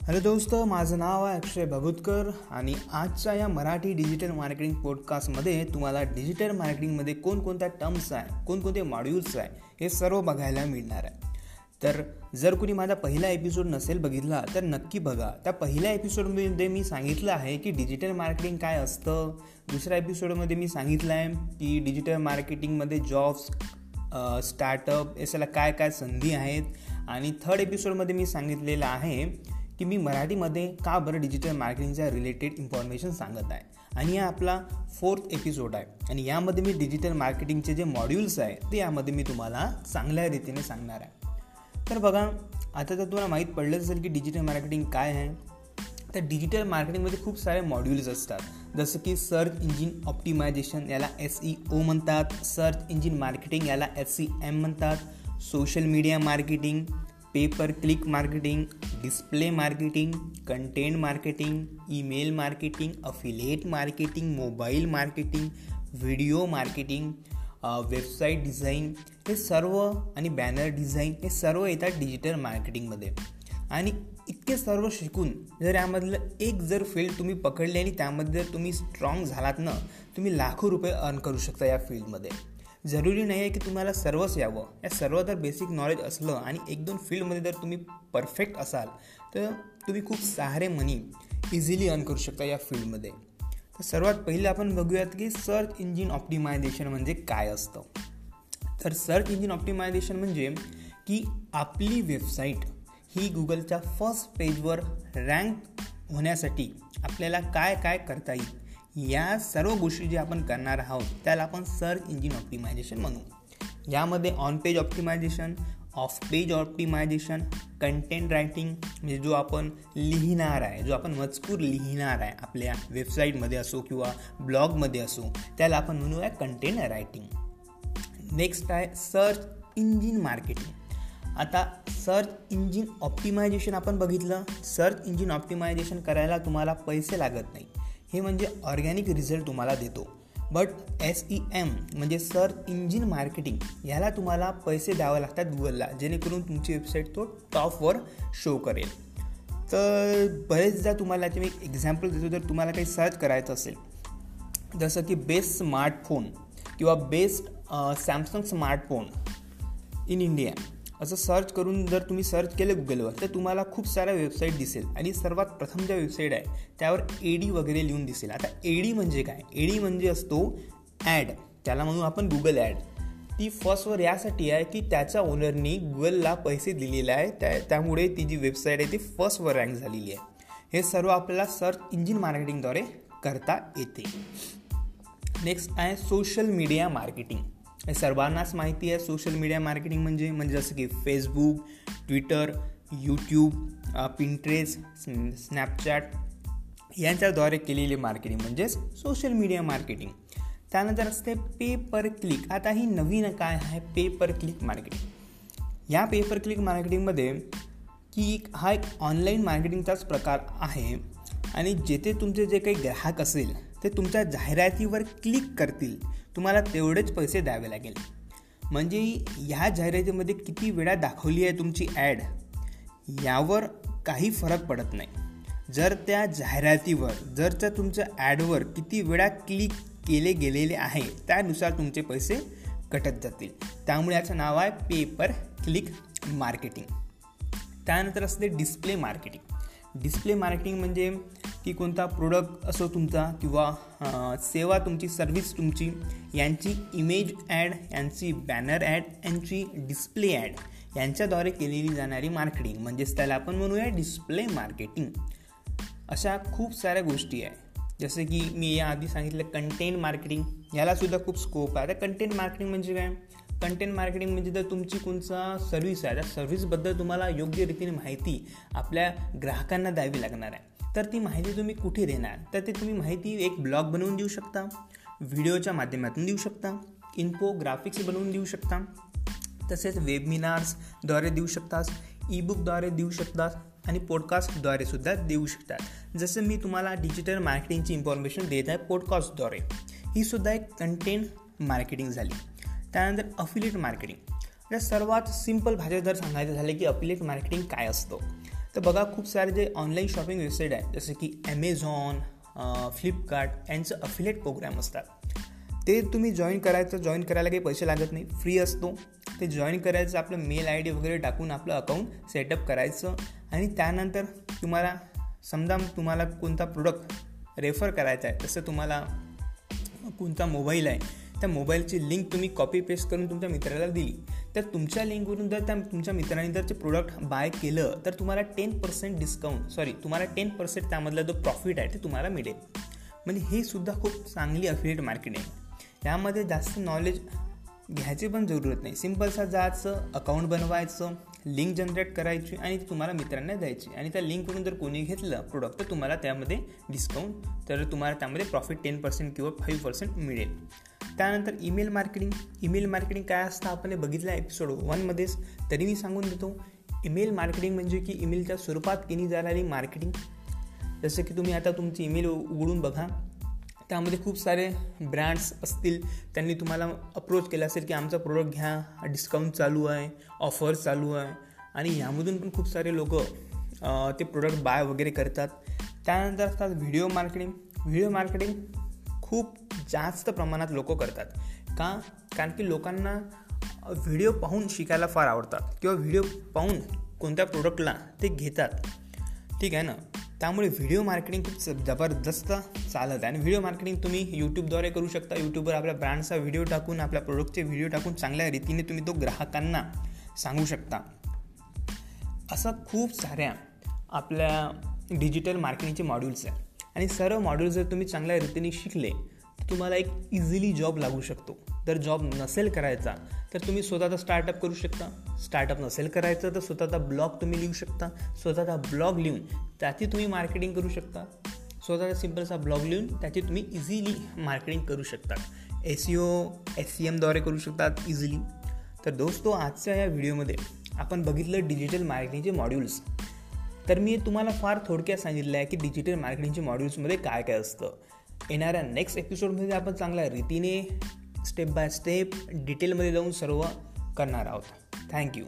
Hello दोस्त माझं नाव आहे अक्षय भगुतकर आणि आजच्या या मराठी डिजिटल मार्केटिंग पॉडकास्टमध्ये तुम्हाला डिजिटल मार्केटिंगमध्ये कोणकोणत्या टर्म्स आहे कोणकोणते मॉड्यूल्स आहे हे सर्व बघायला मिळणार आहे. तर जर कुणी माझा पहिला एपिसोड नसेल बघितला तर नक्की बघा. त्या पहिल्या एपिसोडमध्ये मी सांगितलं आहे की डिजिटल मार्केटिंग काय असतं. दुसऱ्या एपिसोडमध्ये मी सांगितलं आहे की डिजिटल मार्केटिंगमध्ये जॉब्स स्टार्टअप याच्याला काय काय संधी आहेत. आणि थर्ड एपिसोडमध्ये मी सांगितलेलं आहे की मी मराठीमध्ये का बरं डिजिटल मार्केटिंगच्या रिलेटेड इन्फॉर्मेशन सांगत आहे? आणि हा आपला फोर्थ एपिसोड आहे. आणि यामध्ये मी डिजिटल मार्केटिंगचे जे मॉड्यूल्स आहे ते यामध्ये मी तुम्हाला चांगल्या रीतीने सांगणार आहे. तर बघा आता तर तुम्हाला माहीत पडलं असेल की डिजिटल मार्केटिंग काय आहे तर डिजिटल मार्केटिंगमध्ये खूप सारे मॉड्यूल्स असतात. जसं की सर्च इंजिन ऑप्टिमायझेशन याला एस ई ओ म्हणतात. सर्च इंजिन मार्केटिंग याला एस सी एम म्हणतात. Social media marketing pay per click marketing display marketing content marketing email marketing affiliate marketing mobile marketing video marketing website design हे सर्व आणि banner design हे सर्व येतात digital मार्केटिंगमध्ये. आणि इतके सर्व शिकून जर यामधलं एक जर फील्ड तुम्ही पकडली आणि त्यामध्ये जर तुम्ही स्ट्रॉंग झालात ना तुम्ही लाखो रुपये अर्न करू शकता या फील्डमध्ये. जरुरी नाही आहे की तुम्हाला सर्वच यावं. या सर्व जर बेसिक नॉलेज असलं आणि एक दोन फील्डमध्ये जर तुम्ही परफेक्ट असाल तर तुम्ही खूप सारे मनी इझिली अर्न करू शकता या फील्डमध्ये तर सर्वात पहिले आपण बघूयात की सर्च इंजिन ऑप्टिमायझेशन म्हणजे काय असतं. तर सर्च इंजिन ऑप्टिमायझेशन म्हणजे की आपली वेबसाईट ही गुगलच्या फर्स्ट पेजवर रँक होण्यासाठी आपल्याला काय काय करता येईल. या सर्व गोष्टी ज्या आपण करणार आहोत त्याला आपण सर्च इंजिन ऑप्टिमायझेशन म्हणू. यामध्ये on page optimisation off page optimisation content writing म्हणजे जो आपण लिहिणार आहे जो आपण मजकूर लिहिणार आहे आपल्या वेबसाईटमध्ये असो किंवा ब्लॉगमध्ये असो त्याला आपण म्हणूया कंटेंट रायटिंग नेक्स्ट आहे सर्च इंजिन मार्केटिंग आता सर्च इंजिन ऑप्टिमायझेशन आपण बघितलं. सर्च इंजिन ऑप्टिमायझेशन करायला तुम्हाला पैसे लागत नाही. हे म्हणजे ऑर्गॅनिक रिझल्ट तुम्हाला देतो. बट एस ई एम म्हणजे सर्च इंजिन मार्केटिंग ह्याला तुम्हाला पैसे द्यावे लागतात गुगलला जेणेकरून तुमची वेबसाईट तो टॉपवर शो करेल. तर बरेचदा तुम्हाला मी एक एक्झाम्पल देतो जर तुम्हाला काही सर्च करायचं असेल जसं की बेस्ट स्मार्टफोन किंवा best Samsung smartphone in India असं सर्च करून जर तुम्ही सर्च केलं गुगलवर तर तुम्हाला खूप साऱ्या वेबसाईट दिसेल. आणि सर्वात प्रथम ज्या वेबसाईट आहे त्यावर एडी वगैरे लिहून दिसेल. आता एडी म्हणजे काय? एडी म्हणजे असतो ॲड त्याला म्हणू आपण गुगल ॲड ती फर्स्टवर यासाठी आहे की त्याच्या ओनरनी गुगलला पैसे दिलेले आहे त्या त्यामुळे ती जी वेबसाईट आहे ती फर्स्टवर रँक झालेली आहे. हे सर्व आपल्याला सर्च इंजिन मार्केटिंगद्वारे करता येते. नेक्स्ट आहे सोशल मीडिया मार्केटिंग हे सर्वांनाच माहिती आहे. सोशल मीडिया मार्केटिंग म्हणजे म्हणजे जसं की Facebook Twitter YouTube Pinterest Snapchat यांच्याद्वारे केलेली मार्केटिंग म्हणजेच सोशल मीडिया मार्केटिंग त्यानंतर असते पे पर क्लिक आता ही नवीन काय आहे? पे पर क्लिक मार्केटिंग या पे पर क्लिक मार्केटिंगमध्ये की हा एक ऑनलाईन मार्केटिंगचाच प्रकार आहे. आणि जेथे तुमचे जे काही ग्राहक असेल ते तुमच्या जाहिरातीवर क्लिक करतील. तुम्हाला तेवढेच पैसे द्यावे लागेल. म्हणजे ह्या जाहिरातीमध्ये किती वेळा दाखवली आहे तुमची ॲड? यावर काही फरक पडत नाही. जर त्या जाहिरातीवर जर त्या तुमच्या ॲडवर किती वेळा क्लिक केले गेलेले आहे त्यानुसार तुमचे पैसे कटत जातील. त्यामुळे याचं नाव आहे पेपर क्लिक मार्केटिंग. त्यानंतर असते डिस्प्ले मार्केटिंग. डिस्प्ले मार्केटिंग म्हणजे की कोणता प्रोडक्ट असो तुमचा किंवा सेवा तुमची सर्व्हिस तुमची यांची इमेज ॲड यांची बॅनर ॲड यांची डिस्प्ले ॲड यांच्याद्वारे केलेली जाणारी मार्केटिंग म्हणजेच त्याला आपण म्हणूया डिस्प्ले मार्केटिंग अशा खूप साऱ्या गोष्टी आहे. जसं की मी याआधी सांगितलं कंटेंट मार्केटिंग यालासुद्धा खूप स्कोप आहे. आता कंटेंट मार्केटिंग म्हणजे काय? कंटेंट मार्केटिंग म्हणजे जर तुमची कोणचा सर्व्हिस आहे त्या सर्व्हिसबद्दल तुम्हाला योग्य रीतीने माहिती आपल्या ग्राहकांना द्यावी लागणार आहे. तर ती माहिती तुम्ही कुठे देणार? तर ते तुम्ही माहिती एक ब्लॉग बनवून देऊ शकता व्हिडिओच्या माध्यमातून देऊ शकता इन्फोग्राफिक्स बनवून देऊ शकता तसेच वेबिनार्सद्वारे देऊ शकतास ईबुकद्वारे देऊ शकतात आणि पॉडकास्टद्वारे सुद्धा देऊ शकतात. जसं मी तुम्हाला डिजिटल मार्केटिंगची इन्फॉर्मेशन देत आहे पॉडकास्टद्वारे ही सुद्धा एक कंटेंट मार्केटिंग झाली. त्यानंतर अफिलिएट मार्केटिंग या सर्वात सिंपल भाषेत जर सांगायचं झालं की अफिलिएट मार्केटिंग काय असतं? तर बघा खूप सारे जे ऑनलाईन शॉपिंग वेबसाईट आहे जसं की ॲमेझॉन फ्लिपकार्ट यांचं अफिलेट प्रोग्राम असतात. ते तुम्ही जॉईन करायचं जॉईन करायला काही पैसे लागत नाही. फ्री असतो. ते जॉईन करायचं आपलं मेल आय डी वगैरे टाकून आपलं अकाउंट सेटअप करायचं. आणि त्यानंतर तुम्हाला समजा तुम्हाला कोणता प्रोडक्ट रेफर करायचा आहे तसं तुम्हाला कोणता मोबाईल आहे त्या मोबाईलची लिंक तुम्ही कॉपी पेस्ट करून तुमच्या मित्राला दिली. तर तुमच्या लिंकवरून जर त्या तुमच्या मित्रांनी जर ते प्रोडक्ट बाय केलं तर तुम्हाला टेन पर्सेंट डिस्काउंट सॉरी तुम्हाला टेन पर्सेंट त्यामधला जो प्रॉफिट आहे ते तुम्हाला मिळेल. म्हणजे हे सुद्धा खूप चांगली अफिलिएट मार्केट आहे. यामध्ये जास्त नॉलेज घ्यायची पण जरूरत नाही. सिम्पलसा जायचं अकाउंट बनवायचं लिंक जनरेट करायची आणि ती तुम्हाला मित्रांना द्यायची. आणि त्या लिंकवरून जर कोणी घेतलं प्रोडक्ट तर तुम्हाला त्यामध्ये डिस्काउंट तर तुम्हाला त्यामध्ये प्रॉफिट टेन पर्सेंट किंवा फाईव्ह पर्सेंट मिळेल. त्यानंतर ईमेल मार्केटिंग. ईमेल मार्केटिंग काय असतं? आपण बघितलं एपिसोड वनमध्येच तरी मी सांगून देतो ईमेल मार्केटिंग म्हणजे की ईमेलच्या स्वरूपात केली जाणारी मार्केटिंग. जसं की तुम्ही आता तुमची ईमेल उघडून बघा. त्यामध्ये खूप सारे ब्रँड्स असतील. त्यांनी तुम्हाला अप्रोच केला असेल की आमचा प्रोडक्ट घ्या डिस्काउंट चालू आहे ऑफर चालू आहे. आणि यामधून पण खूप सारे लोक ते प्रोडक्ट बाय वगैरे करतात. त्यानंतर असतात व्हिडिओ मार्केटिंग व्हिडिओ मार्केटिंग खूप जास्त प्रमाणात लोक करतात. का? कारण की लोकांना व्हिडिओ पाहून शिकायला फार आवडतात. किंवा व्हिडिओ पाहून कोणत्या प्रोडक्टला ते घेतात. ठीक आहे ना? त्यामुळे व्हिडिओ मार्केटिंग खूप जबरदस्त चालत आहे. आणि व्हिडिओ मार्केटिंग तुम्ही यूट्यूबद्वारे करू शकता. यूट्यूबवर आपल्या ब्रँडचा व्हिडिओ टाकून आपल्या प्रोडक्टचे व्हिडिओ टाकून चांगल्या रीतीने तुम्ही तो ग्राहकांना सांगू शकता. असं खूप साऱ्या आपल्या डिजिटल मार्केटिंगचे मॉड्यूल्स आहे आणि सर्व मॉड्यूल्स जर तुम्ही चांगल्या रीतीने शिकले तुम्हाला एक इझिली जॉब लागू शकतो. जर जॉब नसेल करायचा तर तुम्ही स्वतःचा स्टार्टअप करू शकता. स्टार्टअप नसेल करायचं तर स्वतःचा ब्लॉग तुम्ही लिहू शकता. स्वतःचा ब्लॉग लिहून त्याची तुम्ही मार्केटिंग करू शकता. स्वतःचा सिम्पलचा ब्लॉग लिहून त्याची तुम्ही इझिली मार्केटिंग करू शकता. S C O S C एमद्वारे करू शकतात इझिली तर दोस्तो आजच्या या व्हिडिओमध्ये आपण बघितलं डिजिटल मार्केटिंगचे मॉड्यूल्स तर मी तुम्हाला फार थोडक्यात सांगितलं आहे की डिजिटल मार्केटिंगचे मॉड्यूल्समध्ये काय काय असतं. येणाऱ्या नेक्स्ट एपिसोडमध्ये आपण चांगल्या रीतीने स्टेप बाय स्टेप डिटेलमध्ये जाऊन सर्व करणार आहोत. थँक्यू